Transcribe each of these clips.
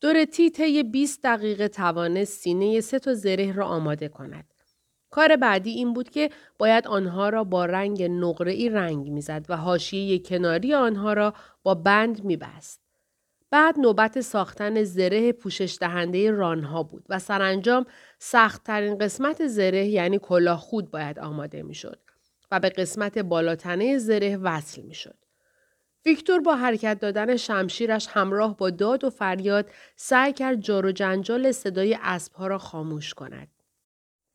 دورتی طی 20 دقیقه توانست سینه سه تا زره را آماده کند. کار بعدی این بود که باید آنها را با رنگ نقره‌ای رنگ می‌زد و حاشیه کناری آنها را با بند میبست. بعد نوبت ساختن زره پوشش دهنده رانها بود و سرانجام سختترین قسمت زره یعنی کلاه خود باید آماده می‌شد و به قسمت بالاتنه زره وصل می‌شد. ویکتور با حرکت دادن شمشیرش همراه با داد و فریاد سعی کرد جار و جنجال صدای اسبها را خاموش کند.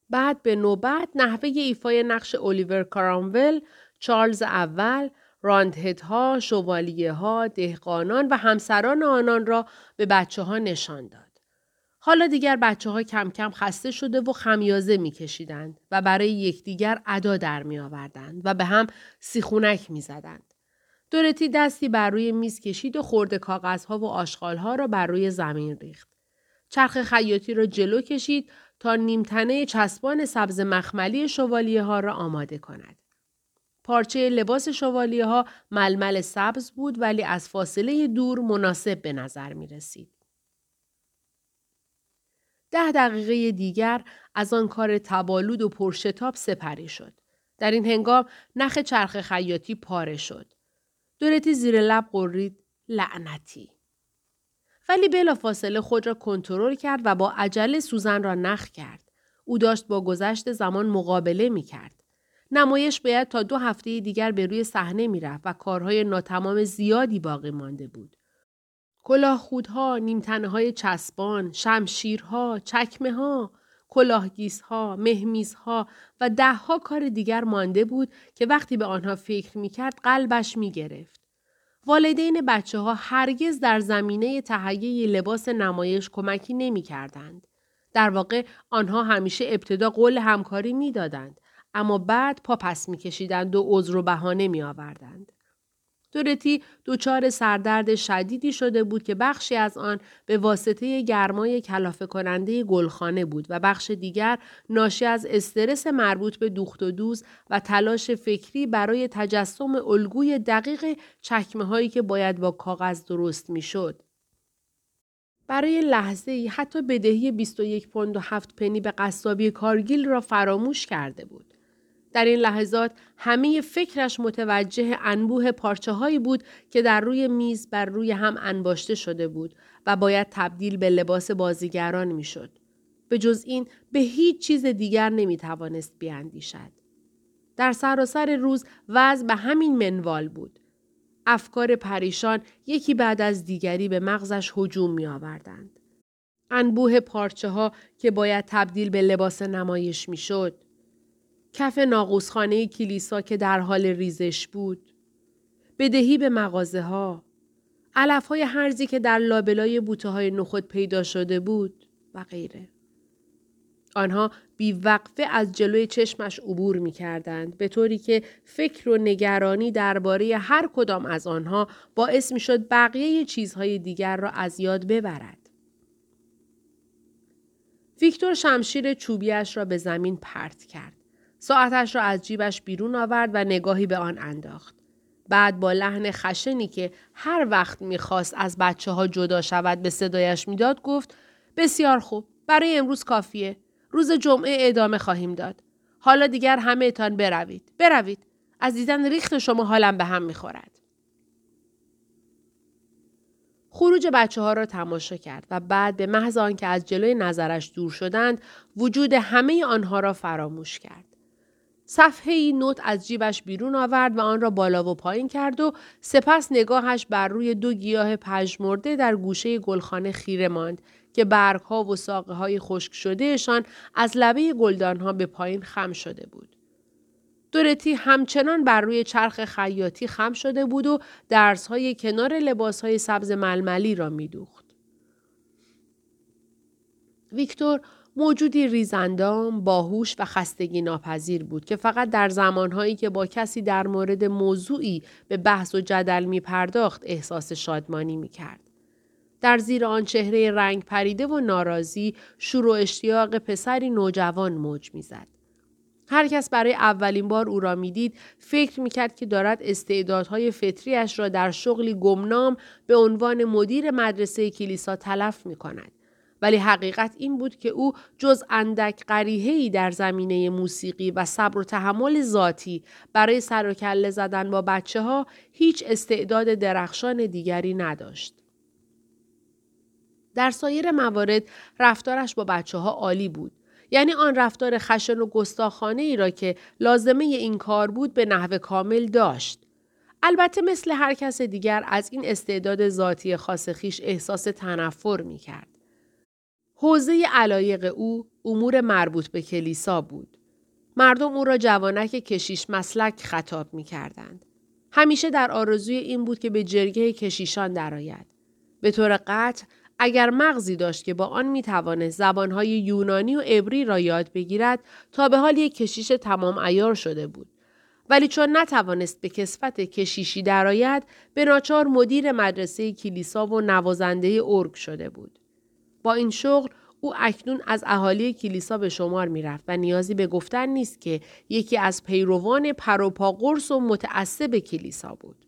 بعد به نوبت نحوه ایفای نقش الیور کارامول، چارلز اول، راندهدها، شوالیه ها، دهقانان و همسران آنان را به بچه ها نشان داد. حالا دیگر بچه ها کم کم خسته شده و خمیازه می کشیدند و برای یکدیگر ادا در می آوردند و به هم سیخونک می زدند. دورتی دستی بر روی میز کشید و خورده کاغذها و آشغالها را بر روی زمین ریخت. چرخ خیاطی را جلو کشید تا نیمتنه چسبان سبز مخملی شوالیه ها را آماده کند. پارچه لباس شوالیه ها ململ سبز بود ولی از فاصله دور مناسب به نظر می رسید. ده دقیقه دیگر از آن کار تبالود و پرشتاب سپری شد. در این هنگام نخ چرخ خیاطی پاره شد. دورتی زیر لب قرید لعنتی. ولی بلا فاصله خود را کنترل کرد و با عجله سوزن را نخ کرد. او داشت با گذشت زمان مقابله می کرد. نمایش باید تا دو هفته دیگر به روی صحنه می‌رفت و کارهای ناتمام زیادی باقی مانده بود. کلاه خودها، نیمتنه های چسبان، شمشیرها، چکمه ها، کلاهگیسها، مهمیزها و دهها کار دیگر مانده بود که وقتی به آنها فکر می کرد قلبش می گرفت. والدین بچه ها هرگز در زمینه تهیه لباس نمایش کمکی نمی کردند. در واقع آنها همیشه ابتدا قول همکاری می دادند. اما بعد پا پس میکشیدند و عذر و بهانه می آوردند. دورتی دچار سردرد شدیدی شده بود که بخشی از آن به واسطه گرمای کلافه کننده گلخانه بود و بخش دیگر ناشی از استرس مربوط به دوخت و دوز و تلاش فکری برای تجسم الگوی دقیق چکمه هایی که باید با کاغذ درست می‌شد. برای لحظه ای حتی بدهی 21 پوند و 7 پنی به قصابی کارگیل را فراموش کرده بود. در این لحظات همه فکرش متوجه انبوه پارچه هایی بود که در روی میز بر روی هم انباشته شده بود و باید تبدیل به لباس بازیگران می‌شد. به جز این به هیچ چیز دیگر نمی توانست بیاندیشد. در سراسر روز وضع به همین منوال بود. افکار پریشان یکی بعد از دیگری به مغزش هجوم می آوردند. انبوه پارچه ها که باید تبدیل به لباس نمایش می شد. کف ناقوسخانه کلیسا که در حال ریزش بود. بدهی به مغازه ها. علف های هرزی که در لابلای بوته های نخود پیدا شده بود و غیره. آنها بیوقفه از جلوی چشمش عبور می کردند به طوری که فکر و نگرانی درباره هر کدام از آنها باعث می شد بقیه چیزهای دیگر را از یاد ببرد. ویکتور شمشیر چوبیش را به زمین پرت کرد. ساعتش را از جیبش بیرون آورد و نگاهی به آن انداخت. بعد با لحن خشنی که هر وقت می‌خواست از بچه ها جدا شود به صدایش می‌داد گفت بسیار خوب برای امروز کافیه. روز جمعه ادامه خواهیم داد. حالا دیگر همه اتان بروید. بروید. از دیدن ریخت شما حالم به هم می‌خورد. خروج بچه ها را تماشا کرد و بعد به محض آنکه از جلوی نظرش دور شدند وجود همه آنها را فراموش کرد. صفحه ای نوت از جیبش بیرون آورد و آن را بالا و پایین کرد و سپس نگاهش بر روی دو گیاه پژمرده در گوشه گلخانه خیره ماند که برگها و ساقه های خشک شدهشان از لبه گلدانها به پایین خم شده بود. دورتی همچنان بر روی چرخ خیاطی خم شده بود و درس های کنار لباس های سبز ململی را میدوخت. ویکتور موجودی ریزندام، باهوش و خستگی ناپذیر بود که فقط در زمانهایی که با کسی در مورد موضوعی به بحث و جدل می پرداخت احساس شادمانی می کرد. در زیر آن چهره رنگ پریده و ناراضی شور و اشتیاق پسری نوجوان موج می‌زد. هر کس برای اولین بار او را می‌دید فکر می‌کرد که دارد استعدادهای فطریش را در شغلی گمنام به عنوان مدیر مدرسه کلیسا تلف می کند. ولی حقیقت این بود که او جز اندک قریهی در زمینه موسیقی و صبر و تحمل ذاتی برای سر و کله زدن با بچه ها هیچ استعداد درخشان دیگری نداشت. در سایر موارد رفتارش با بچه ها عالی بود. یعنی آن رفتار خشن و گستاخانه ای را که لازمه این کار بود به نحو کامل داشت. البته مثل هر کس دیگر از این استعداد ذاتی خاص خیش احساس تنفر می کرد. حوزه علایق او امور مربوط به کلیسا بود. مردم او را جوانک کشیش مسلک خطاب می کردند. همیشه در آرزوی این بود که به جرگه کشیشان درآید. به طور قطع اگر مغزی داشت که با آن می توانست زبانهای یونانی و عبری را یاد بگیرد تا به حال یک کشیش تمام ایار شده بود. ولی چون نتوانست به کسفت کشیشی درآید به ناچار مدیر مدرسه کلیسا و نوازنده ارگ شده بود. با این شغل او اکنون از اهالی کلیسا به شمار می رفت و نیازی به گفتن نیست که یکی از پیروان پروپاگورس و متعصب کلیسا بود.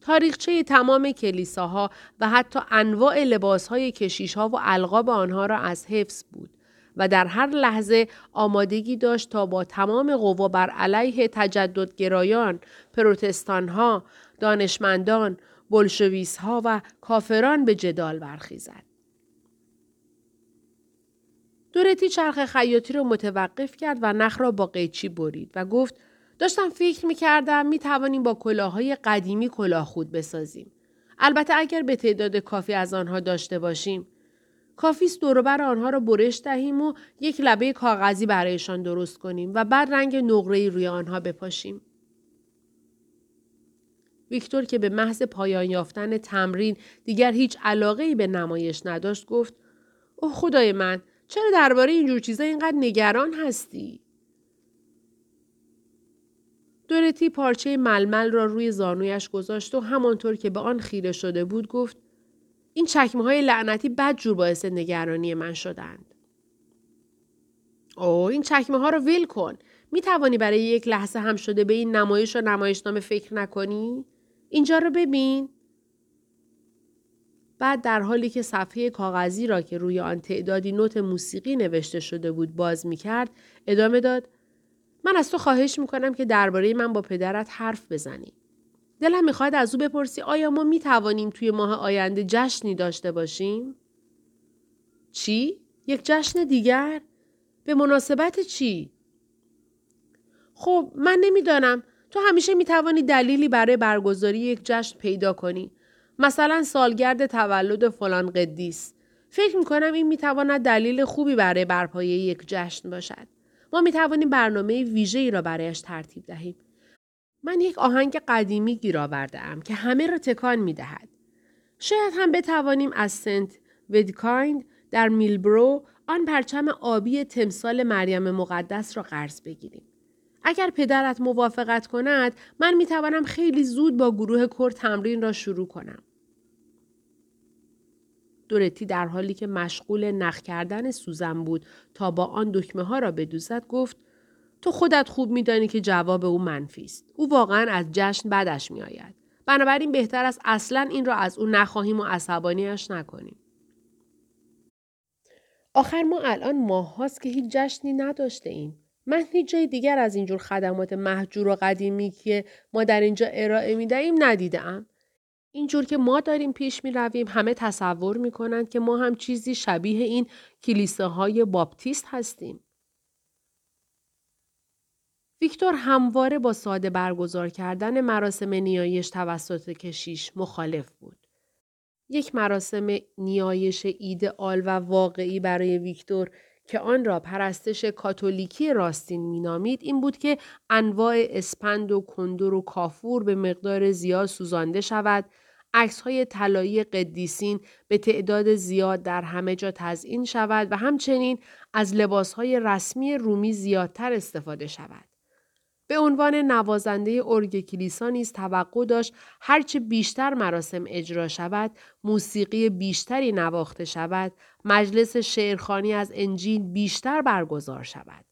تاریخچه تمام کلیساها و حتی انواع لباسهای کشیشها و القاب آنها را از حفظ بود و در هر لحظه آمادگی داشت تا با تمام قوا بر علیه تجددگرایان، پروتستانها، دانشمندان، بلشویس و کافران به جدال برخیزد. دورتی چرخ خیاطی را متوقف کرد و نخ را با قیچی برید و گفت داشتم فکر می کردم می توانیم با کلاهای قدیمی کلاه خود بسازیم. البته اگر به تعداد کافی از آنها داشته باشیم. کافی است دوروبر آنها را برش دهیم و یک لبه کاغذی برایشان درست کنیم و بعد رنگ نقره روی آنها بپاشیم. ویکتور که به محض پایان یافتن تمرین دیگر هیچ علاقه ای به نمایش نداشت گفت اوه خدای من چرا درباره اینجور چیزا اینقدر نگران هستی؟ دورتی پارچه ململ را روی زانویش گذاشت و همانطور که به آن خیره شده بود گفت این چکمه های لعنتی بد جور باعث نگرانی من شدند. او این چکمه ها را ول کن. می توانی برای یک لحظه هم شده به این نمایش و نمایشنامه فکر نکنی؟ اینجا رو ببین. بعد در حالی که صفحه کاغذی را که روی آن تعدادی نوت موسیقی نوشته شده بود باز می کرد ادامه داد من از تو خواهش می‌کنم که درباره من با پدرت حرف بزنی. دلم می‌خواد از او بپرسی آیا ما می توانیم توی ماه آینده جشنی داشته باشیم؟ چی؟ یک جشن دیگر؟ به مناسبت چی؟ خب من نمی‌دانم تو همیشه می توانی دلیلی برای برگزاری یک جشن پیدا کنی. مثلا سالگرد تولد فلان قدیس. فکر می کنم این می تواند دلیل خوبی برای برپایی یک جشن باشد. ما می توانیم برنامه ویژه ای را برایش ترتیب دهیم. من یک آهنگ قدیمی گیر آورده ام که همه را تکان می دهد. شاید هم بتوانیم از سنت ودکایند در میلبرو آن پرچم آبی تمثال مریم مقدس را قرض بگیریم. اگر پدرت موافقت کند من می توانم خیلی زود با گروه کر تمرین را شروع کنم. دورتی در حالی که مشغول نخ کردن سوزن بود تا با آن دکمه ها را بدوزد گفت تو خودت خوب میدانی که جواب او منفی است. او واقعا از جشن بدش می آید. بنابراین بهتر است اصلا این را از او نخواهیم و عصبانیش نکنیم. آخر ما الان ماه هاست که هیچ جشنی نداشته ایم. من هیچ جای دیگر از اینجور خدمات محجور و قدیمی که ما در اینجا ارائه می دهیم ندیدم. اینجور که ما داریم پیش می رویم همه تصور می کنند که ما هم چیزی شبیه این کلیساهای باپتیست هستیم. ویکتور همواره با ساده برگزار کردن مراسم نیایش توسط کشیش مخالف بود. یک مراسم نیایش ایدئال و واقعی برای ویکتور که آن را پرستش کاتولیکی راستین مینامید این بود که انواع اسپند و کندر و کافور به مقدار زیاد سوزانده شود عکس های طلایی قدیسین به تعداد زیاد در همه جا تزئین شود و همچنین از لباس های رسمی رومی زیادتر استفاده شود. به عنوان نوازنده ارگ کلیسا نیز توقع داشت هرچه بیشتر مراسم اجرا شود موسیقی بیشتری نواخته شود مجلس شعرخانی از انجیل بیشتر برگزار شود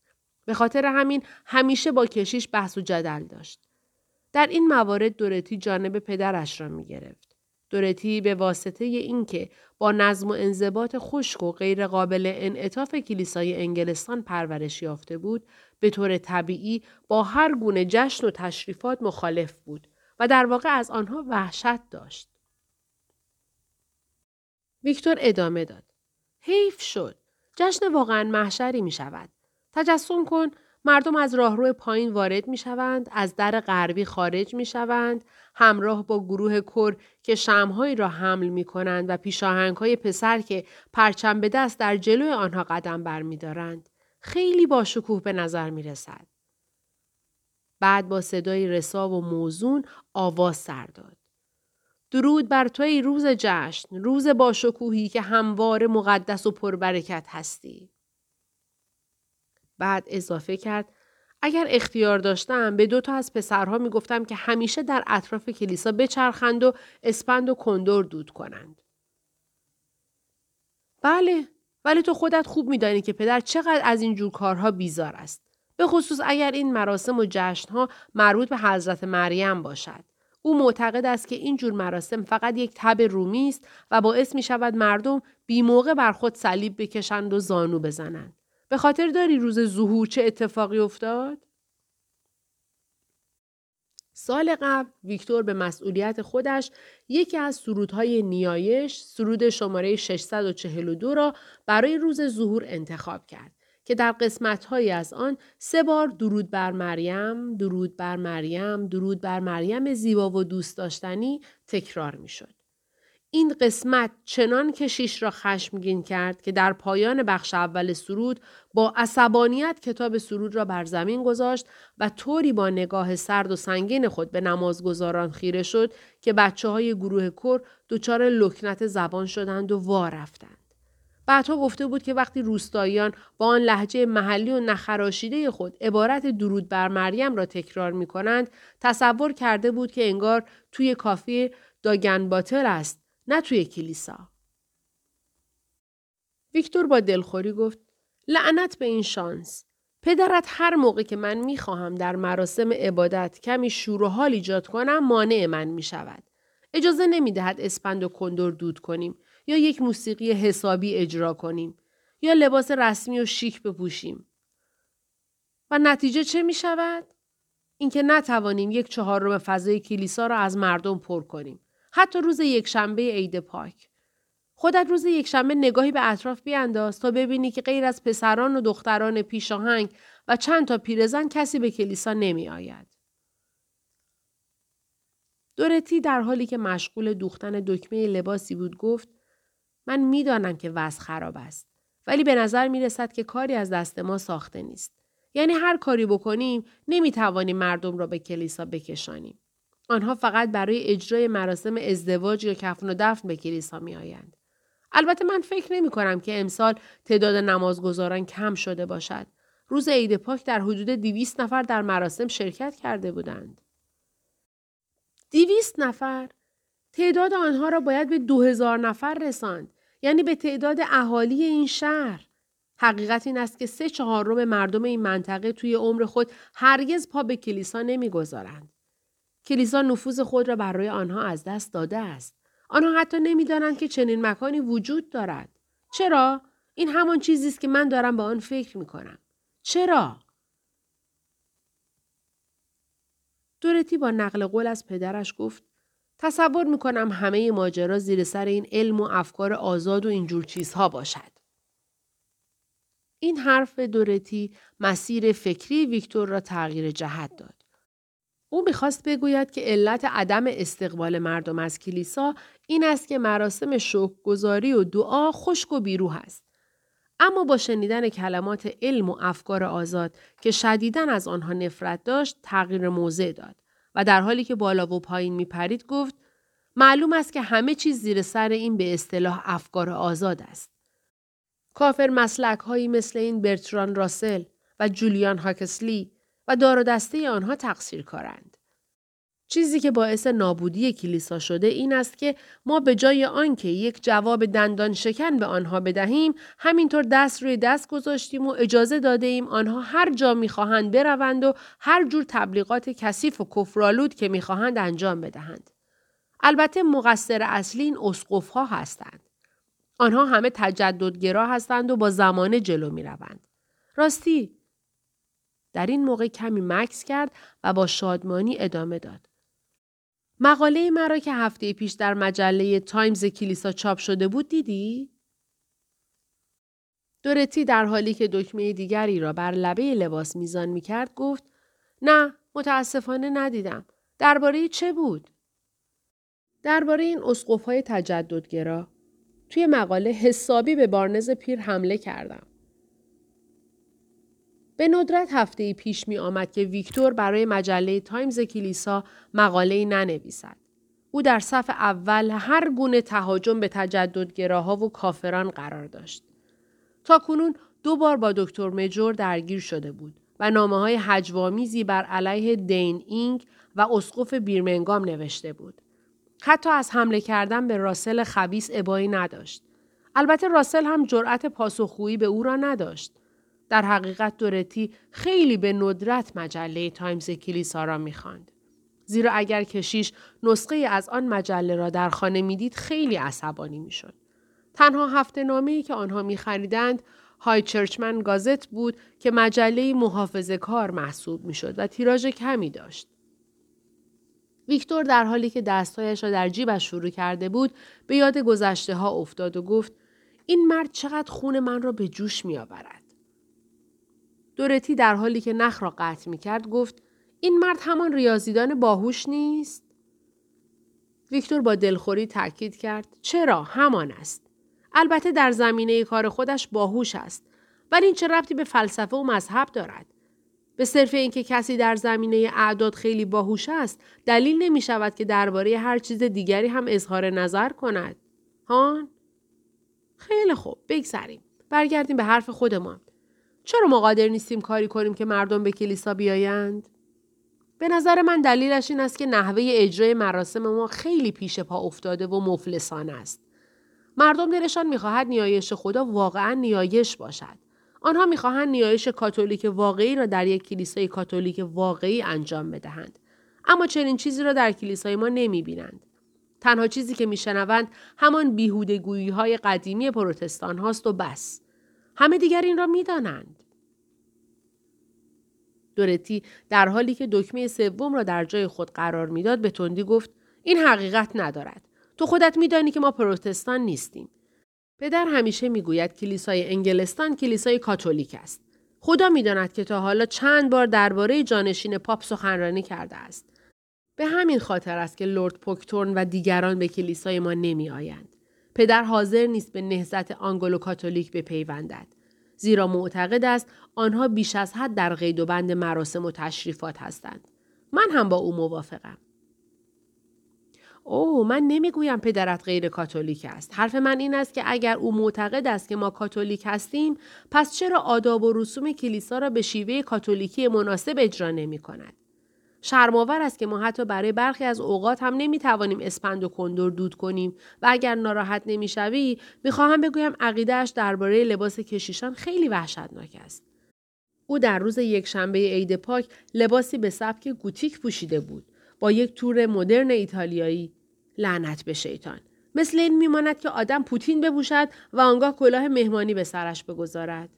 به خاطر همین همیشه با کشیش بحث و جدل داشت. در این موارد دورتی جانب پدرش را می گرفت. دورتی به واسطه اینکه با نظم و انضباط خشک و غیر قابل انعطاف کلیسای انگلستان پرورش یافته بود به طور طبیعی با هر گونه جشن و تشریفات مخالف بود و در واقع از آنها وحشت داشت. ویکتور ادامه داد. حیف شد. جشن واقعا محشری می شود. تجسم کن مردم از راهرو پایین وارد می شوند، از در غربی خارج می شوند، همراه با گروه کر که شمهایی را حمل می کنند و پیشاهنگ های پسر که پرچم به دست در جلوی آنها قدم بر می دارند. خیلی با شکوه به نظر می رسد. بعد با صدای رسا و موزون آواز سر داد. درود بر توی روز جشن، روز با شکوهی که هموار مقدس و پربرکت هستی. بعد اضافه کرد اگر اختیار داشتم به دو تا از پسرها می‌گفتم که همیشه در اطراف کلیسا بچرخند و اسپند و کندور دود کنند. بله ولی تو خودت خوب میدانی که پدر چقدر از این جور کارها بیزار است. به خصوص اگر این مراسم و جشنها مربوط به حضرت مریم باشد. او معتقد است که این جور مراسم فقط یک تب رومی است و باعث می شود مردم بی موقع بر خود صلیب بکشند و زانو بزنند. به خاطر داری روز ظهور چه اتفاقی افتاد؟ سال قبل ویکتور به مسئولیت خودش یکی از سرودهای نیایش سرود شماره 642 را برای روز ظهور انتخاب کرد که در قسمتهایی از آن سه بار درود بر مریم، درود بر مریم، درود بر مریم زیبا و دوست داشتنی تکرار می شد. این قسمت چنان کشیش را خشمگین کرد که در پایان بخش اول سرود با عصبانیت کتاب سرود را بر زمین گذاشت و طوری با نگاه سرد و سنگین خود به نمازگزاران خیره شد که بچه های گروه کر دچار لکنت زبان شدند و وا رفتند. بعدها گفته بود که وقتی روستاییان با آن لحجه محلی و نخراشیده خود عبارت درود بر مریم را تکرار می کنند تصور کرده بود که انگار توی کافی داگن باتل است نه توی کلیسا. ویکتور با دلخوری گفت لعنت به این شانس. پدرت هر موقع که من می‌خواهم در مراسم عبادت کمی شور و حال ایجاد کنم مانع من می شود. اجازه نمی دهد اسپند و کندور دود کنیم یا یک موسیقی حسابی اجرا کنیم یا لباس رسمی و شیک بپوشیم. و نتیجه چه می شود؟ اینکه نتوانیم یک چهارم فضای کلیسا را از مردم پر کنیم. حتی روز یکشنبه عید پاک. خودت روز یکشنبه نگاهی به اطراف بیانداز تا ببینی که غیر از پسران و دختران پیشاهنگ و چند تا پیرزن کسی به کلیسا نمی آید. دورتی در حالی که مشغول دوختن دکمه لباسی بود گفت من می‌دانم که وضع خراب است ولی به نظر می رسد که کاری از دست ما ساخته نیست. یعنی هر کاری بکنیم نمی توانیم مردم را به کلیسا بکشانیم. آنها فقط برای اجرای مراسم ازدواج یا کفن و دفن به کلیسا می آیند. البته من فکر نمی کنم که امسال تعداد نمازگزاران کم شده باشد. روز عید پاک در حدود دیویست نفر در مراسم شرکت کرده بودند. دیویست نفر؟ تعداد آنها را باید به دو هزار نفر رساند. یعنی به تعداد اهالی این شهر. حقیقت این است که سه چهارم مردم این منطقه توی عمر خود هرگز پا به کلیسا نمی‌گذارند. کلیسا نفوذ خود را برای آنها از دست داده است. آنها حتی نمی‌دانند که چنین مکانی وجود دارد. چرا؟ این همان چیزی است که من دارم به آن فکر می کنم. چرا؟ دورتی با نقل قول از پدرش گفت تصور می کنم همه ماجرا زیر سر این علم و افکار آزاد و اینجور چیزها باشد. این حرف دورتی مسیر فکری ویکتور را تغییر جهت داد. او می‌خواست بگوید که علت عدم استقبال مردم از کلیسا این است که مراسم شکرگزاری و دعا خشک و بیروح است. اما با شنیدن کلمات علم و افکار آزاد که شدیدن از آنها نفرت داشت تغییر موضع داد و در حالی که بالا و پایین میپرید گفت معلوم است که همه چیز زیر سر این به اصطلاح افکار آزاد است. کافر مسلک هایی مثل این برتران راسل و جولیان هاکسلی و دار و دسته آنها تقصیر کارند. چیزی که باعث نابودی کلیسا شده این است که ما به جای آنکه یک جواب دندان شکن به آنها بدهیم همینطور دست روی دست گذاشتیم و اجازه داده ایم آنها هر جا می‌خواهند بروند و هر جور تبلیغات کثیف و کفرالود که می‌خواهند انجام بدهند. البته مقصر اصلی این اسقف ها هستند. آنها همه تجددگرا هستند و با زمانه جلو می روند. راستی در این موقع کمی مکس کرد و با شادمانی ادامه داد. مقاله مرا که هفته پیش در مجله تایمز کلیسا چاپ شده بود دیدی؟ دورتی در حالی که دکمه دیگری را بر لبه لباس میزان می کرد گفت نه متاسفانه ندیدم. درباره چه بود؟ درباره این اسقف های تجددگرا توی مقاله حسابی به بارنز پیر حمله کردم. به ندرت هفته پیش می آمد که ویکتور برای مجله تایمز کلیسا مقاله ننویسد. او در صف اول هر گونه تهاجم به تجددگراها و کافران قرار داشت. تا کنون دو بار با دکتر مجور درگیر شده بود و نامه های هجوآمیزی بر علیه دین اینگ و اسقف بیرمنگام نوشته بود. حتی از حمله کردن به راسل خبیس ابایی نداشت. البته راسل هم جرأت پاسخگویی به او را نداشت. در حقیقت دورتی خیلی به ندرت مجله تایمز کلیسا را می‌خواند. زیرا اگر کشیش نسخه از آن مجله را در خانه می‌دید خیلی عصبانی می‌شد. تنها هفته نامه که آنها میخریدند های چرچمن گازت بود که مجله محافظه کار محسوب می‌شد و تیراژ کمی داشت. ویکتور در حالی که دستهایش را در جیبش فرو کرده بود به یاد گذشته ها افتاد و گفت این مرد چقدر خون من را به جوش می آورد. دورتی در حالی که نخ را قطع می کرد گفت این مرد همان ریاضیدان باهوش نیست؟ ویکتور با دلخوری تاکید کرد چرا همان است. البته در زمینه کار خودش باهوش است ولی این چه ربطی به فلسفه و مذهب دارد؟ به صرف اینکه کسی در زمینه اعداد خیلی باهوش است دلیل نمی شود که درباره هر چیز دیگری هم اظهار نظر کند. هان؟ خیلی خوب بگذریم. برگردیم به حرف خودمان. چرا ما قادر نیستیم کاری کنیم که مردم به کلیسا بیایند؟ به نظر من دلیلش این است که نحوه اجرای مراسم ما خیلی پیش پا افتاده و مفلسانه است. مردم دلشان می‌خواهد نیایش خدا واقعا نیایش باشد. آنها می‌خواهند نیایش کاتولیک واقعی را در یک کلیسای کاتولیک واقعی انجام بدهند. اما چنین چیزی را در کلیسای ما نمی‌بینند. تنها چیزی که میشنوند همان بیهودگویی های قدیمی پروتستان هاست و بس. همه دیگر این را می‌دانند. دورتی در حالی که دکمه سوم را در جای خود قرار می‌داد به تندی گفت این حقیقت ندارد. تو خودت میدانی که ما پروتستان نیستیم. پدر همیشه می‌گوید کلیسای انگلستان کلیسای کاتولیک است. خدا می‌داند که تا حالا چند بار درباره جانشین پاپ سخنرانی کرده است. به همین خاطر است که لرد پوکتورن و دیگران به کلیسای ما نمی آیند. پدر حاضر نیست به نهزت آنگلو کاتولیک بپیوندد. زیرا معتقد است آنها بیش از حد در قید و بند مراسم و تشریفات هستند. من هم با او موافقم. اوه من نمی‌گویم پدرت غیر کاتولیک است. حرف من این است که اگر او معتقد است که ما کاتولیک هستیم پس چرا آداب و رسوم کلیسا را به شیوه کاتولیکی مناسب اجرا نمی کند؟ شرماور است که ما حتی برای برخی از اوقات هم نمی توانیم اسپند و کندور دود کنیم. و اگر ناراحت نمی‌شوی می‌خواهم بگویم عقیدهاش درباره لباس کشیشان خیلی وحشتناک است. او در روز یک شنبه عید پاک لباسی به سبک گوتیک پوشیده بود. با یک تور مدرن ایتالیایی. لعنت به شیطان! مثل این میماند که آدم پوتین بپوشد و آنگاه کلاه مهمانی به سرش بگذارد.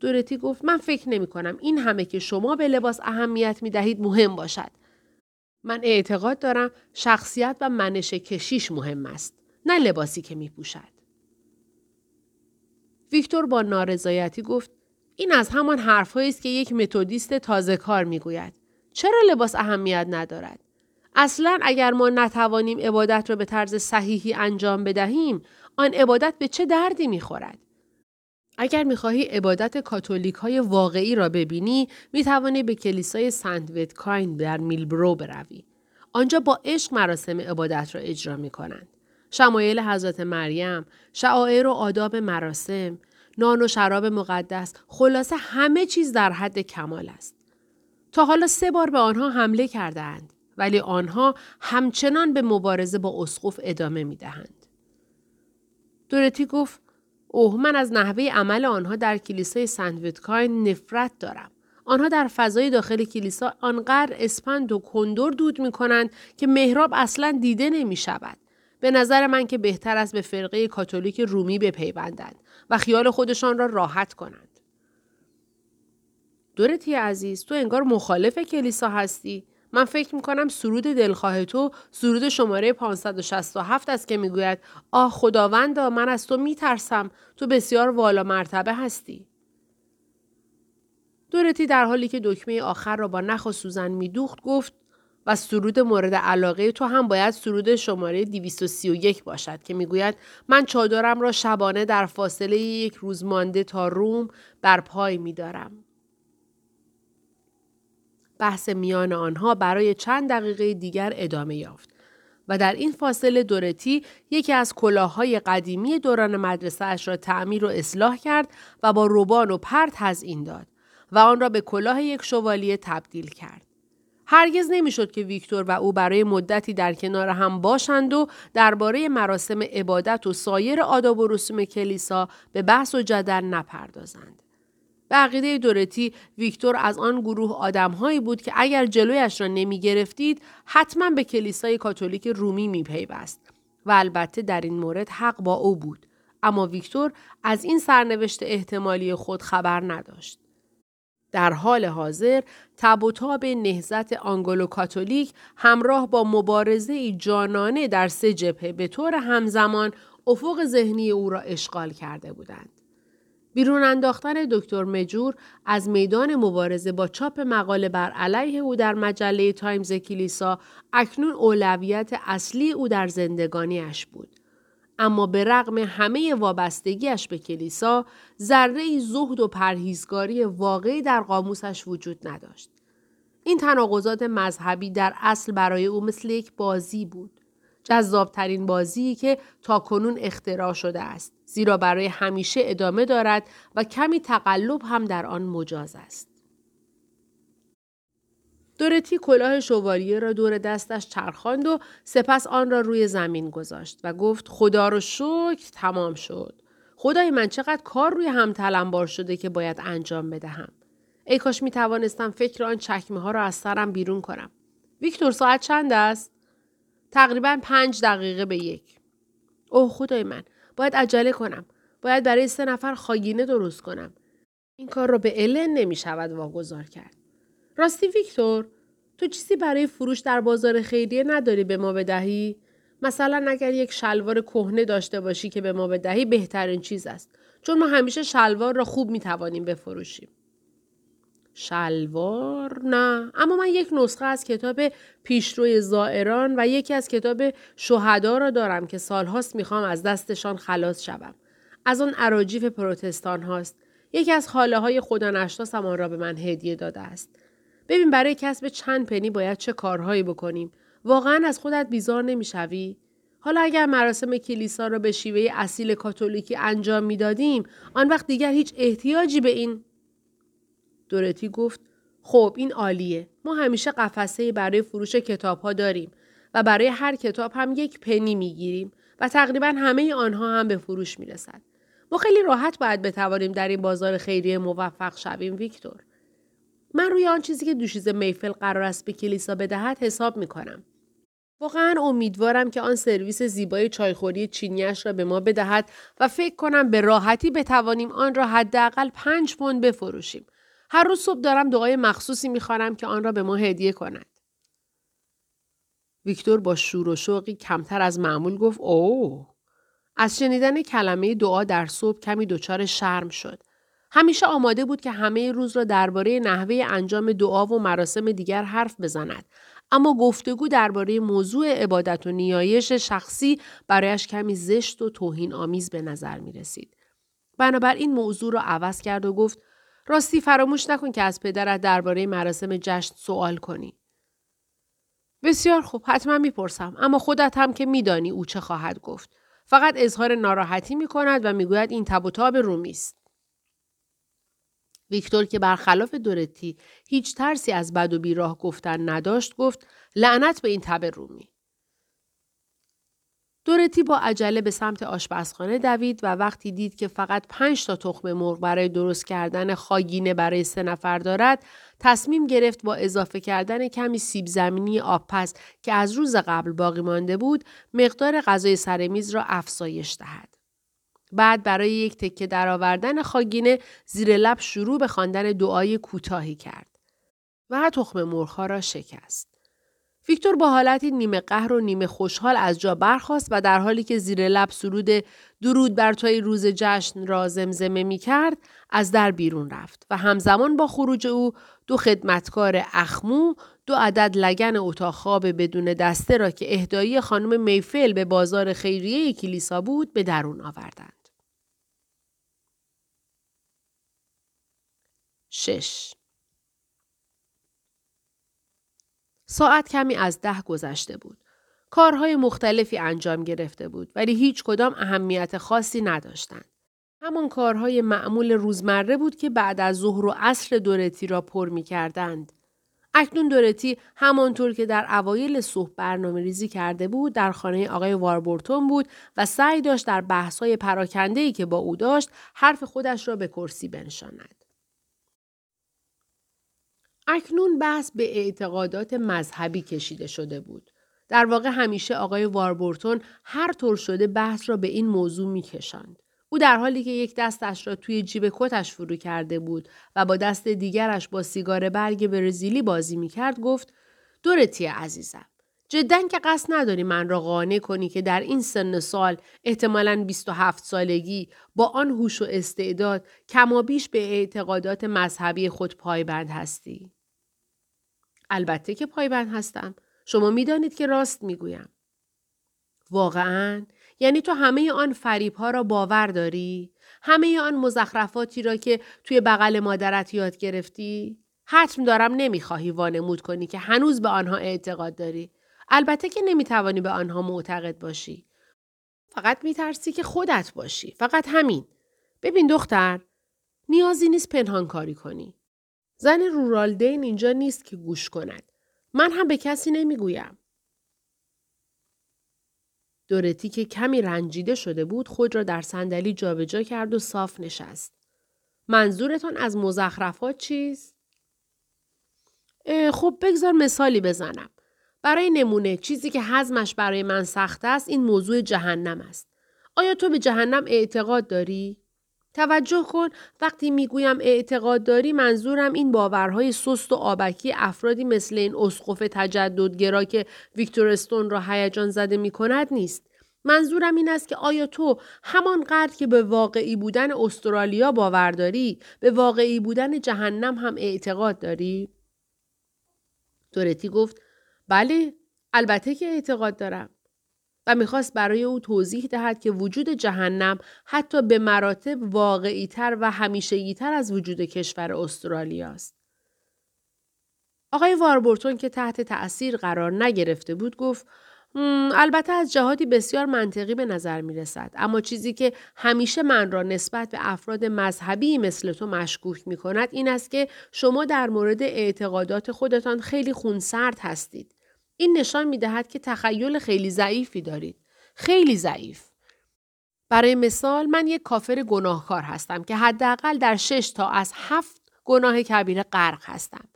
دورتی گفت من فکر نمی کنم این همه که شما به لباس اهمیت می دهید مهم باشد. من اعتقاد دارم شخصیت و منش کشیش مهم است. نه لباسی که می پوشد. ویکتور با نارضایتی گفت این از همان حرفهایی است که یک متودیست تازه کار می گوید. چرا لباس اهمیت ندارد؟ اصلا اگر ما نتوانیم عبادت را به طرز صحیحی انجام بدهیم آن عبادت به چه دردی می خورد؟ اگر می‌خواهی عبادت کاتولیک های واقعی را ببینی می توانی به کلیسای سنت کاین در میلبرو بروی. آنجا با عشق مراسم عبادت را اجرا می کنند. شمایل حضرت مریم، شعائر و آداب مراسم، نان و شراب مقدس، خلاصه همه چیز در حد کمال است. تا حالا سه بار به آنها حمله کردند ولی آنها همچنان به مبارزه با اسقف ادامه می دهند. دورتی گفت اوه من از نحوه عمل آنها در کلیسای سنت نفرت دارم. آنها در فضای داخل کلیسا آنقدر اسپند و کندور دود می کنند که محراب اصلا دیده نمی شود. به نظر من که بهتر است به فرقه کاتولیک رومی بپیوندند و خیال خودشان را راحت کنند. دورتی عزیز تو انگار مخالف کلیسا هستی من فکر می کنم سرود دلخواه تو سرود شماره 567 است که می‌گوید آه خداوندا من از تو میترسم تو بسیار والا مرتبه هستی. دورتی در حالی که دکمه آخر را با نخ و سوزن میدوخت گفت و سرود مورد علاقه تو هم باید سرود شماره 231 باشد که می‌گوید من چادرم را شبانه در فاصله یک روز مانده تا روم بر پای میدارم. بحث میان آنها برای چند دقیقه دیگر ادامه یافت. و در این فاصله دورتی یکی از کلاههای قدیمی دوران مدرسه اش را تعمیر و اصلاح کرد و با روبان و پر تزئین داد و آن را به کلاه یک شوالیه تبدیل کرد. هرگز نمی‌شد که ویکتور و او برای مدتی در کنار هم باشند و درباره مراسم عبادت و سایر آداب و رسوم کلیسا به بحث و جدل نپردازند. به عقیده دورتی ویکتور از آن گروه آدمهایی بود که اگر جلویش را نمی گرفتید حتما به کلیسای کاتولیک رومی می پیوست و البته در این مورد حق با او بود اما ویکتور از این سرنوشت احتمالی خود خبر نداشت. در حال حاضر تب و تاب نهضت آنگلو کاتولیک همراه با مبارزه جانانه در سه جبهه به طور همزمان افق ذهنی او را اشغال کرده بودند. بیرون انداختن دکتر مجور از میدان مبارزه با چاپ مقاله بر علیه او در مجله تایمز کلیسا اکنون اولویت اصلی او در زندگانیش بود. اما به رغم همه وابستگیش به کلیسا ذره زهد و پرهیزگاری واقعی در قاموسش وجود نداشت. این تناقضات مذهبی در اصل برای او مثل یک بازی بود. جذابترین بازی که تا کنون اختراع شده است. زیرا برای همیشه ادامه دارد و کمی تقلب هم در آن مجاز است. دورتی کلاه شوالیه را دور دستش چرخاند و سپس آن را روی زمین گذاشت و گفت خدا رو شکر تمام شد. خدای من چقدر کار روی هم تلمبار شده که باید انجام بدهم. ای کاش می توانستم فکر آن چکمه ها را از سرم بیرون کنم. ویکتور ساعت چند است؟ تقریبا پنج دقیقه به یک. اوه خدای من باید عجله کنم. باید برای سه نفر خاگینه درست کنم. این کار را به الن نمی شود واگذار کرد. راستی ویکتور تو چیزی برای فروش در بازار خیریه نداری به ما بدهی؟ مثلا اگر یک شلوار کهنه داشته باشی که به ما بدهی بهترین چیز است. چون ما همیشه شلوار را خوب می توانیم بفروشیم. شلوار؟ نه. اما من یک نسخه از کتاب پیشروی زائران و یکی از کتاب شهدا را دارم که سالهاست می‌خوام از دستشان خلاص شوم. از آن عراجیف پروتستان هاست. یکی از حاله های خدا نشناسم آن را به من هدیه داده است. ببین برای کسب چند پنی باید چه کارهایی بکنیم. واقعا از خودت بیزار نمی‌شوی؟ حالا اگر مراسم کلیسا را به شیوه اصیل کاتولیکی انجام می‌دادیم آن وقت دیگر هیچ احتیاجی به این دورتی گفت خب این عالیه ما همیشه قفسه برای فروش کتاب ها داریم و برای هر کتاب هم یک پنی می‌گیریم و تقریبا همه آنها هم به فروش می‌رسد ما خیلی راحت باید بتوانیم در این بازار خیریه موفق شویم ویکتور من روی آن چیزی که دوشیزه میفل قرار است به کلیسا بدهد حساب می کنم. واقعا امیدوارم که آن سرویس زیبای چایخوری چینیش را به ما بدهد و فکر کنم به راحتی بتوانیم آن را حداقل پنج پوند بفروشیم. هر روز صبح دارم دعای مخصوصی می‌خوانم که آن را به ما هدیه کند. ویکتور با شور و شوقی کمتر از معمول گفت اوه. از شنیدن کلمه دعا در صبح کمی دچار شرم شد. همیشه آماده بود که همه روز را درباره نحوه انجام دعا و مراسم دیگر حرف بزند اما گفتگو درباره موضوع عبادت و نیایش شخصی برایش کمی زشت و توهین آمیز به نظر می رسید. بنابراین موضوع را عوض کرد و گفت راستی فراموش نکن که از پدرت درباره مراسم جشن سوال کنی. بسیار خوب حتما می‌پرسم اما خودت هم که میدانی او چه خواهد گفت. فقط اظهار ناراحتی می کند و می‌گوید این تب و تاب رومی است. ویکتور که برخلاف دورتی هیچ ترسی از بد و بیراه گفتن نداشت گفت لعنت به این تب رومی. دورتی با عجله به سمت آشپزخانه دوید و وقتی دید که فقط پنج تا تخم مرغ برای درست کردن خاگینه برای سه نفر دارد تصمیم گرفت با اضافه کردن کمی سیب زمینی آبپز که از روز قبل باقی مانده بود مقدار غذای سر میز را افزایش دهد. بعد برای یک تکه درآوردن خاگینه زیر لب شروع به خواندن دعای کوتاهی کرد و تخم مرغها را شکست. ویکتور با حالتی نیمه قهر و نیمه خوشحال از جا برخاست و در حالی که زیر لب سرود درود بر توی روز جشن را زمزمه می کرد از در بیرون رفت و همزمان با خروج او دو خدمتکار اخمو دو عدد لگن اتاق خواب بدون دسته را که اهدایی خانم میفل به بازار خیریه کلیسا بود به درون آوردند. 6. ساعت کمی از ده گذشته بود. کارهای مختلفی انجام گرفته بود ولی هیچ کدام اهمیت خاصی نداشتند. همان کارهای معمول روزمره بود که بعد از ظهر و عصر دورتی را پر می کردند. اکنون دورتی همانطور که در اوایل صبح برنامه ریزی کرده بود در خانه آقای واربورتون بود و سعی داشت در بحثهای پراکنده که با او داشت حرف خودش را به کرسی بنشاند. اکنون بحث به اعتقادات مذهبی کشیده شده بود. در واقع همیشه آقای واربورتون هر طور شده بحث را به این موضوع میکشاند. او در حالی که یک دستش را توی جیب کتش فرو کرده بود و با دست دیگرش با سیگار برگ برزیلی بازی می‌کرد گفت دورتی عزیزم جدا که قصد نداری من را قانع کنی که در این سن سال احتمالا 27 سالگی با آن هوش و استعداد کمابیش به اعتقادات مذهبی خود پایبند هستی البته که پایبند هستم. شما می‌دانید که راست می‌گویم. واقعا؟ یعنی تو همه آن فریب ها را باور داری؟ همه آن مزخرفاتی را که توی بغل مادرت یاد گرفتی؟ حتم دارم نمی‌خواهی وانمود کنی که هنوز به آنها اعتقاد داری. البته که نمی‌توانی به آنها معتقد باشی. فقط میترسی که خودت باشی. فقط همین. ببین دختر، نیازی نیست پنهان کاری کنی. زن رورالدین اینجا نیست که گوش کند. من هم به کسی نمی‌گویم. دورتی که کمی رنجیده شده بود خود را در صندلی جابجا کرد و صاف نشست. منظورتان از مزخرفات چیست؟ خب بگذار مثالی بزنم. برای نمونه چیزی که حزمش برای من سخت است این موضوع جهنم است. آیا تو به جهنم اعتقاد داری؟ توجه کن وقتی می‌گویم اعتقاد داری منظورم این باورهای سست و آبکی افرادی مثل این اسقف تجددگرا که ویکتور استون را هیجان زده می کند نیست. منظورم این است که آیا تو همانقدر که به واقعی بودن استرالیا باور داری به واقعی بودن جهنم هم اعتقاد داری؟ دورتی گفت بله البته که اعتقاد دارم. و می‌خواست برای او توضیح دهد که وجود جهنم حتی به مراتب واقعی تر و همیشگی تر از وجود کشور استرالیا است. آقای واربورتون که تحت تأثیر قرار نگرفته بود گفت البته از جهادی بسیار منطقی به نظر می رسد. اما چیزی که همیشه من را نسبت به افراد مذهبی مثل تو مشکوک می کند این است که شما در مورد اعتقادات خودتان خیلی خونسرد هستید. این نشان می دهد که تخیل خیلی ضعیفی دارید. خیلی ضعیف. برای مثال من یک کافر گناهکار هستم که حداقل در شش تا از هفت گناه کبیره غرق هستم.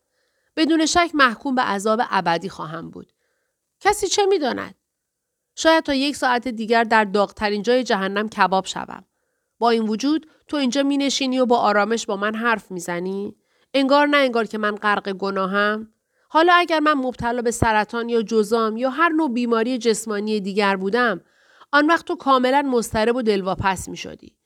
بدون شک محکوم به عذاب ابدی خواهم بود. کسی چه می‌داند؟ شاید تا یک ساعت دیگر در داغترین جای جهنم کباب شوم. با این وجود تو اینجا می نشینی و با آرامش با من حرف می‌زنی؟ انگار نه انگار که من غرق گناهم؟ حالا اگر من مبتلا به سرطان یا جزام یا هر نوع بیماری جسمانی دیگر بودم آن وقت تو کاملا مضطرب و دلواپس می شدی.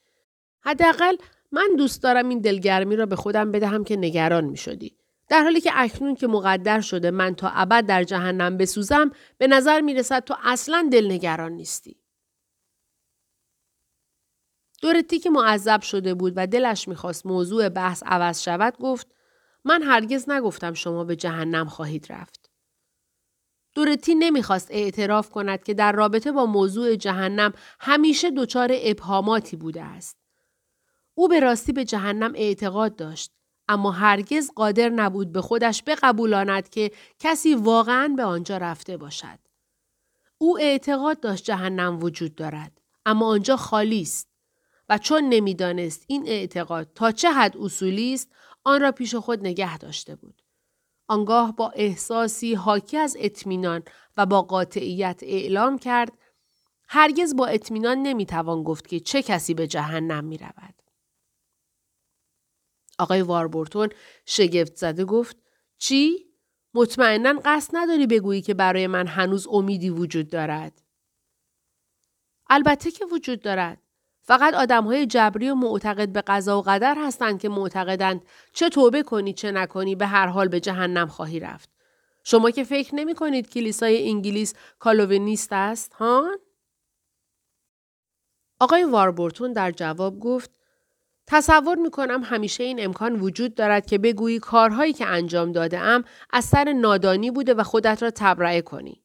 حداقل من دوست دارم این دلگرمی را به خودم بدهم که نگران می شدی. در حالی که اکنون که مقدر شده من تا ابد در جهنم بسوزم به نظر می رسد تو اصلا دلنگران نیستی. دورتی که معذب شده بود و دلش می‌خواست موضوع بحث عوض شود گفت من هرگز نگفتم شما به جهنم خواهید رفت. دورتی نمی‌خواست اعتراف کند که در رابطه با موضوع جهنم همیشه دچار ابهاماتی بوده است. او به راستی به جهنم اعتقاد داشت اما هرگز قادر نبود به خودش بقبولاند که کسی واقعا به آنجا رفته باشد. او اعتقاد داشت جهنم وجود دارد اما آنجا خالی است و چون نمی‌دانست این اعتقاد تا چه حد اصولی است آن را پیش خود نگه داشته بود. آنگاه با احساسی حاکی از اطمینان و با قاطعیت اعلام کرد هرگز با اطمینان نمی‌توان گفت که چه کسی به جهنم می رود. آقای واربورتون شگفت زده گفت چی؟ مطمئنا قصد نداری بگویی که برای من هنوز امیدی وجود دارد. البته که وجود دارد. فقط آدم های جبری و معتقد به قضا و قدر هستند که معتقدند چه توبه کنی چه نکنی به هر حال به جهنم خواهی رفت. شما که فکر نمی کنید کلیسای انگلیس کالوینیست است ها؟ آقای واربورتون در جواب گفت تصور می کنم همیشه این امکان وجود دارد که بگویی کارهایی که انجام داده ام از سر نادانی بوده و خودت را تبرئه کنی.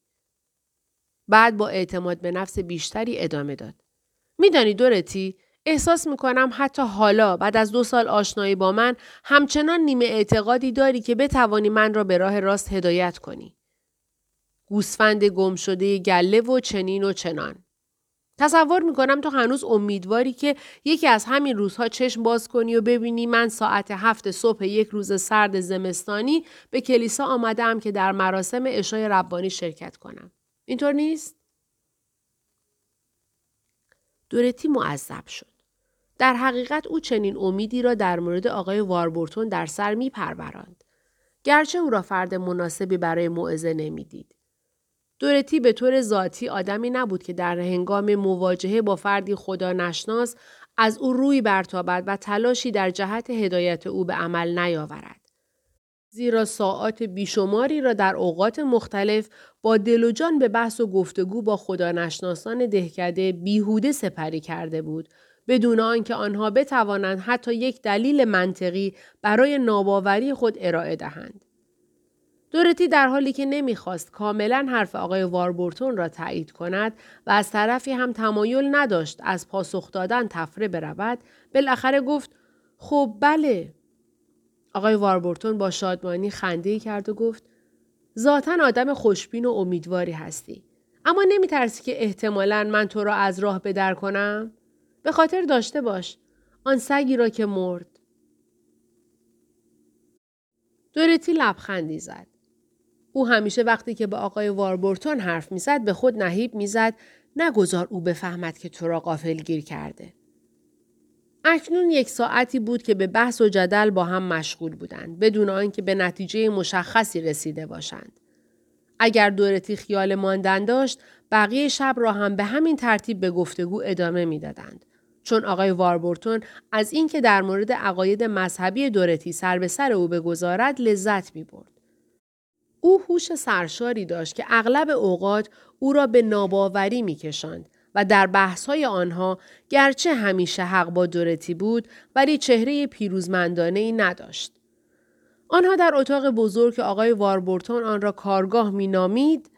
بعد با اعتماد به نفس بیشتری ادامه داد. میدانی دورتی احساس می کنم حتی حالا بعد از دو سال آشنایی با من همچنان نیمه اعتقادی داری که بتوانی من را به راه راست هدایت کنی. گوسفند گم شده گله و چنین و چنان. تصور می‌کنم تو هنوز امیدواری که یکی از همین روزها چشم باز کنی و ببینی من ساعت هفت صبح یک روز سرد زمستانی به کلیسا آمدم که در مراسم اشای ربانی شرکت کنم. اینطور نیست؟ دورتی معذب شد. در حقیقت او چنین امیدی را در مورد آقای واربورتون در سر می پروراند. گرچه او را فرد مناسبی برای موعظه نمی‌دید. دورتی به طور ذاتی آدمی نبود که در هنگام مواجهه با فردی خدا نشناس از او روی برتابد و تلاشی در جهت هدایت او به عمل نیاورد. زیرا ساعات بیشماری را در اوقات مختلف با دل و جان به بحث و گفتگو با خدا نشناسان دهکده بیهوده سپری کرده بود بدون آنکه آنها بتوانند حتی یک دلیل منطقی برای ناباوری خود ارائه دهند. دورتی در حالی که نمی‌خواست کاملا حرف آقای واربورتون را تایید کند و از طرفی هم تمایل نداشت از پاسخ دادن تفره برود بالاخره گفت خب بله آقای واربورتون با شادمانی خنده کرد و گفت ذاتا آدم خوشبین و امیدواری هستی. اما نمی ترسی که احتمالا من تو را از راه بدر کنم؟ به خاطر داشته باش. آن سگی را که مرد. دورتی لبخندی زد. او همیشه وقتی که به آقای واربورتون حرف می‌زد به خود نهیب می‌زد نگذار او بفهمد که تو را قافل گیر کرده. اکنون یک ساعتی بود که به بحث و جدل با هم مشغول بودند بدون آنکه به نتیجه مشخصی رسیده باشند. اگر دورتی خیال ماندن داشت بقیه شب را هم به همین ترتیب به گفتگو ادامه می‌دادند. چون آقای واربورتون از اینکه در مورد عقاید مذهبی دورتی سر به سر او بگذارد لذت می برد. او هوش سرشاری داشت که اغلب اوقات او را به ناباوری میکشاند و در بحثهای آنها گرچه همیشه حق با دورتی بود ولی چهره پیروزمندانه ای نداشت. آنها در اتاق بزرگ که آقای واربورتون آن را کارگاه مینامید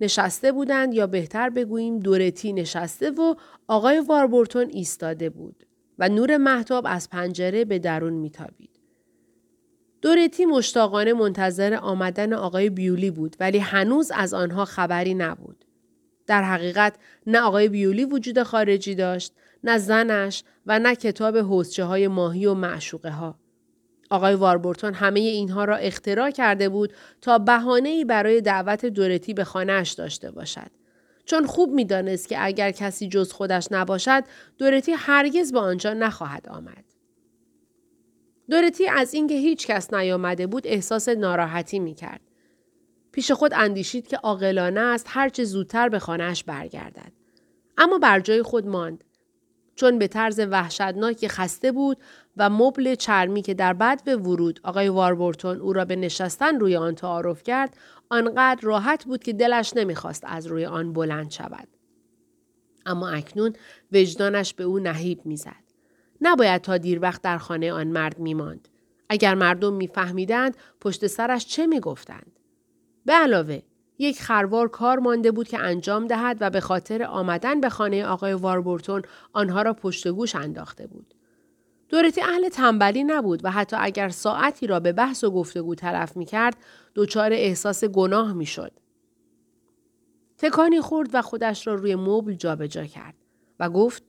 نشسته بودند یا بهتر بگوییم دورتی نشسته و آقای واربورتون ایستاده بود و نور محتاب از پنجره به درون میتابید. دورتی مشتاقانه منتظر آمدن آقای بیولی بود ولی هنوز از آنها خبری نبود. در حقیقت نه آقای بیولی وجود خارجی داشت، نه زنش و نه کتاب حوزچه های ماهی و معشوقه ها. آقای واربورتون همه اینها را اختراع کرده بود تا بهانه‌ای برای دعوت دورتی به خانهاش داشته باشد. چون خوب می‌دانست که اگر کسی جز خودش نباشد دورتی هرگز به آنجا نخواهد آمد. دورتی از اینکه هیچ کس نیامده بود احساس ناراحتی می کرد. پیش خود اندیشید که عاقلانه است هرچه زودتر به خانهاش برگردد. اما بر جای خود ماند. چون به طرز وحشتناکی خسته بود و مبل چرمی که در بد به ورود آقای واربورتون او را به نشستن روی آن تعارف کرد آنقدر راحت بود که دلش نمی‌خواست از روی آن بلند شود. اما اکنون وجدانش به او نهیب می‌زد. نباید تا دیر وقت در خانه آن مرد می ماند. اگر مردم میفهمیدند پشت سرش چه می‌گفتند به علاوه یک خروار کار مانده بود که انجام دهد و به خاطر آمدن به خانه آقای واربورتون آنها را پشت گوش انداخته بود دورتی اهل تنبلی نبود و حتی اگر ساعتی را به بحث و گفتگو تلف می کرد دچار احساس گناه می شد. تکانی خورد و خودش را روی مبل جابجا کرد و گفت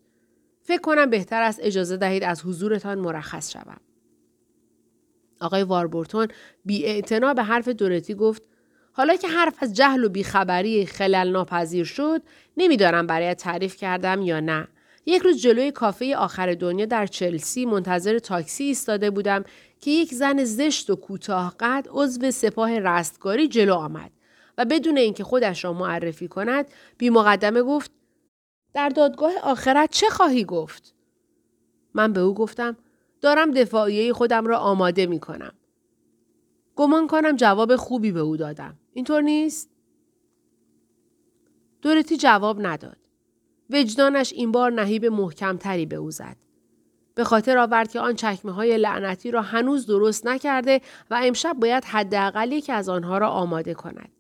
فکر کنم بهتر است اجازه دهید از حضورتان مرخص شوم. آقای واربورتون بی به حرف دورتی گفت حالا که حرف از جهل و بیخبری خلل ناپذیر شد نمی‌دانم برای تعریف کردم یا نه یک روز جلوی کافه آخر دنیا در چلسی منتظر تاکسی ایستاده بودم که یک زن زشت و کوتاه قد عضو سپاه رستگاری جلو آمد و بدون اینکه خودش را معرفی کند بی مقدمه گفت در دادگاه آخرت چه خواهی گفت؟ من به او گفتم دارم دفاعیه خودم را آماده می کنم. گمان کنم جواب خوبی به او دادم. اینطور نیست؟ دورتی جواب نداد. وجدانش این بار نهیب محکمتری به او زد. به خاطر آورد که آن چکمه های لعنتی را هنوز درست نکرده و امشب باید حداقل که از آنها را آماده کند.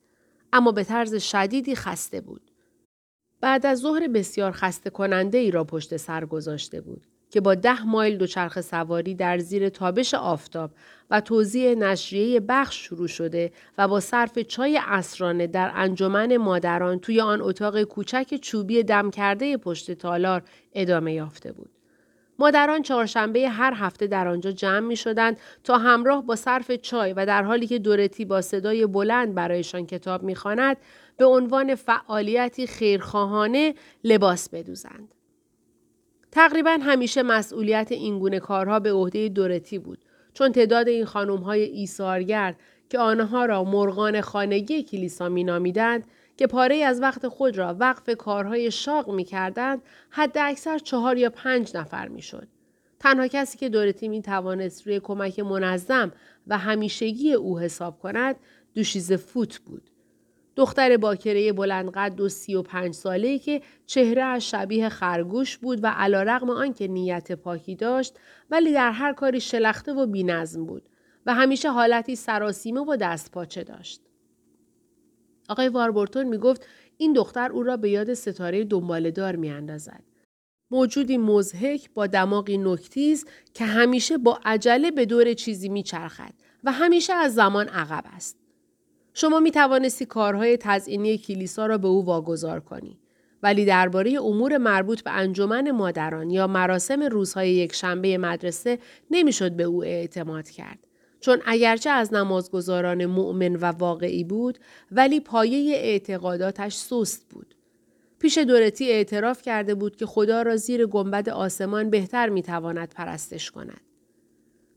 اما به طرز شدیدی خسته بود. بعد از ظهر بسیار خسته کننده ای را پشت سر گذاشته بود. که با ده مایل دوچرخه سواری در زیر تابش آفتاب و توزیع نشریه بخش شروع شده و با صرف چای اسرانه در انجمن مادران توی آن اتاق کوچک چوبی دم کرده پشت تالار ادامه یافته بود. مادران چهارشنبه هر هفته در آنجا جمع می شدند تا همراه با صرف چای و در حالی که دورتی با صدای بلند برایشان کتاب می به عنوان فعالیتی خیرخواهانه لباس بدوزند. تقریبا همیشه مسئولیت این گونه کارها به عهده دورتی بود چون تعداد این خانم های ایثارگرد که آنها را مرغان خانگی کلیسا نامیدند که پاره از وقت خود را وقف کارهای شاق می کردند حد اکثر چهار یا پنج نفر می شد. تنها کسی که دورتی می توانست روی کمک منظم و همیشگی او حساب کند دوشیز فوت بود. دختر باکره بلند قد و سی و پنج ساله که چهره شبیه خرگوش بود و علا رقم آنکه نیت پاکی داشت ولی در هر کاری شلخته و بینظم بود و همیشه حالتی سراسیمه و دست پاچه داشت. آقای واربورتون می گفت این دختر او را به یاد ستاره دنبالدار می اندازد. موجودی مزهک با دماغی نکتیز که همیشه با عجله به دور چیزی میچرخد و همیشه از زمان عقب است. شما می توانستی کارهای تزئینی کلیسا را به او واگذار کنی. ولی درباره امور مربوط به انجمن مادران یا مراسم روزهای یک شنبه مدرسه نمی‌شد به او اعتماد کرد. چون اگرچه از نمازگزاران مؤمن و واقعی بود ولی پایه اعتقاداتش سست بود. پیش دورتی اعتراف کرده بود که خدا را زیر گنبد آسمان بهتر می‌تواند پرستش کند.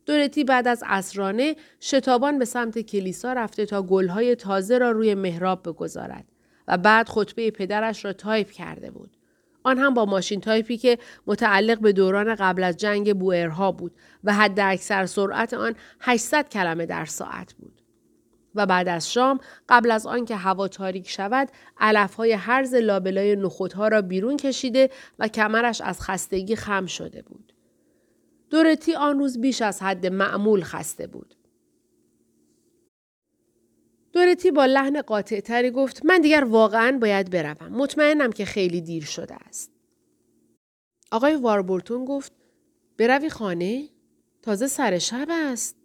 دورتی بعد از عصرانه شتابان به سمت کلیسا رفته تا گلهای تازه را روی محراب بگذارد و بعد خطبه پدرش را تایپ کرده بود. آن هم با ماشین تایپی که متعلق به دوران قبل از جنگ بوئرها بود و حد اکثر سرعت آن 800 کلمه در ساعت بود. و بعد از شام قبل از آنکه هوا تاریک شود علفهای هرز لابلای نخودها را بیرون کشیده و کمرش از خستگی خم شده بود. دورتی آن روز بیش از حد معمول خسته بود. دورتی با لحن قاطع تری گفت من دیگر واقعا باید بروم. مطمئنم که خیلی دیر شده است. آقای واربورتون گفت بروی خانه؟ تازه سر شب است.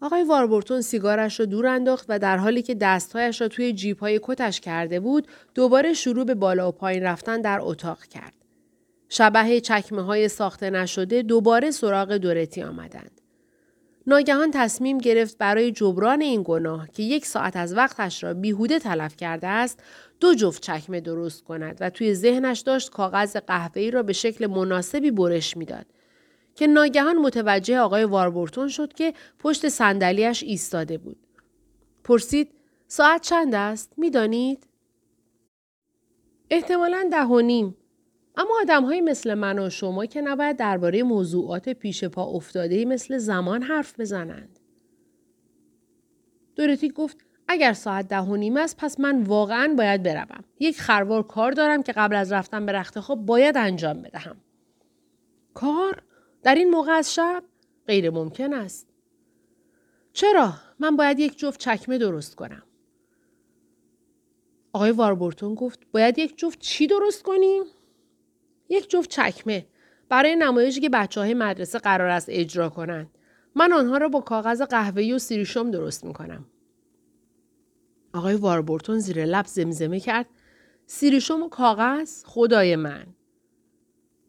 آقای واربورتون سیگارش را دور انداخت و در حالی که دستهایش را توی جیب های کتش کرده بود دوباره شروع به بالا و پایین رفتن در اتاق کرد. شبه چکمه های ساخته نشده دوباره سراغ دورتی آمدند. ناگهان تصمیم گرفت برای جبران این گناه که یک ساعت از وقتش را بیهوده تلف کرده است دو جفت چکمه درست کند و توی ذهنش داشت کاغذ قهوه‌ای را به شکل مناسبی برش می‌داد که ناگهان متوجه آقای واربورتون شد که پشت صندلیاش ایستاده بود. پرسید ساعت چند است؟ می‌دانید؟ احتمالا ده و. اما آدم مثل من و شما که نباید درباره موضوعات پیش پا افتاده مثل زمان حرف بزنند. دورتی گفت اگر ساعت ده و نیم است پس من واقعا باید بروم. یک خروار کار دارم که قبل از رفتن به رخت خواب باید انجام بدهم. کار؟ در این موقع از شب؟ غیر ممکن است. چرا؟ من باید یک جفت چکمه درست کنم. آقای واربورتون گفت باید یک جفت چی درست کنیم؟ یک جفت چکمه برای نمایشی که بچه های مدرسه قرار است اجرا کنند. من آنها را با کاغذ قهوه‌ای و سیریشم درست می کنم. آقای واربورتون زیر لب زمزمه کرد سیریشم و کاغذ خدای من.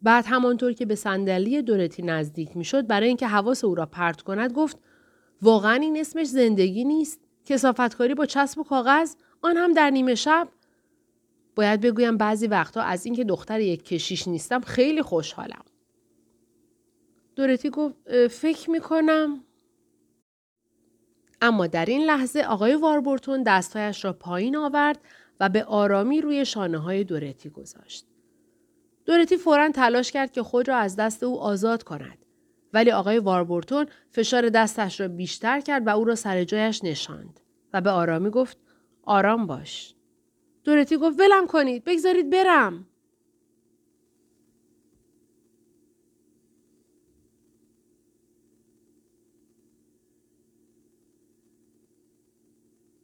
بعد همانطور که به صندلی دورتی نزدیک می‌شد برای اینکه حواس او را پرت کند گفت واقعا این اسمش زندگی نیست کسافتکاری با چسب و کاغذ آن هم در نیمه شب باید بگویم بعضی وقتها از اینکه دختر یک کشیش نیستم خیلی خوشحالم دورتی گفت فکر می‌کنم اما در این لحظه آقای واربورتون دستهایش را پایین آورد و به آرامی روی شانه های دورتی گذاشت. دورتی فورا تلاش کرد که خود را از دست او آزاد کند. ولی آقای واربورتون فشار دستش را بیشتر کرد و او را سر جایش نشاند و به آرامی گفت آرام باش. دورتی گفت ولم کنید بگذارید برم.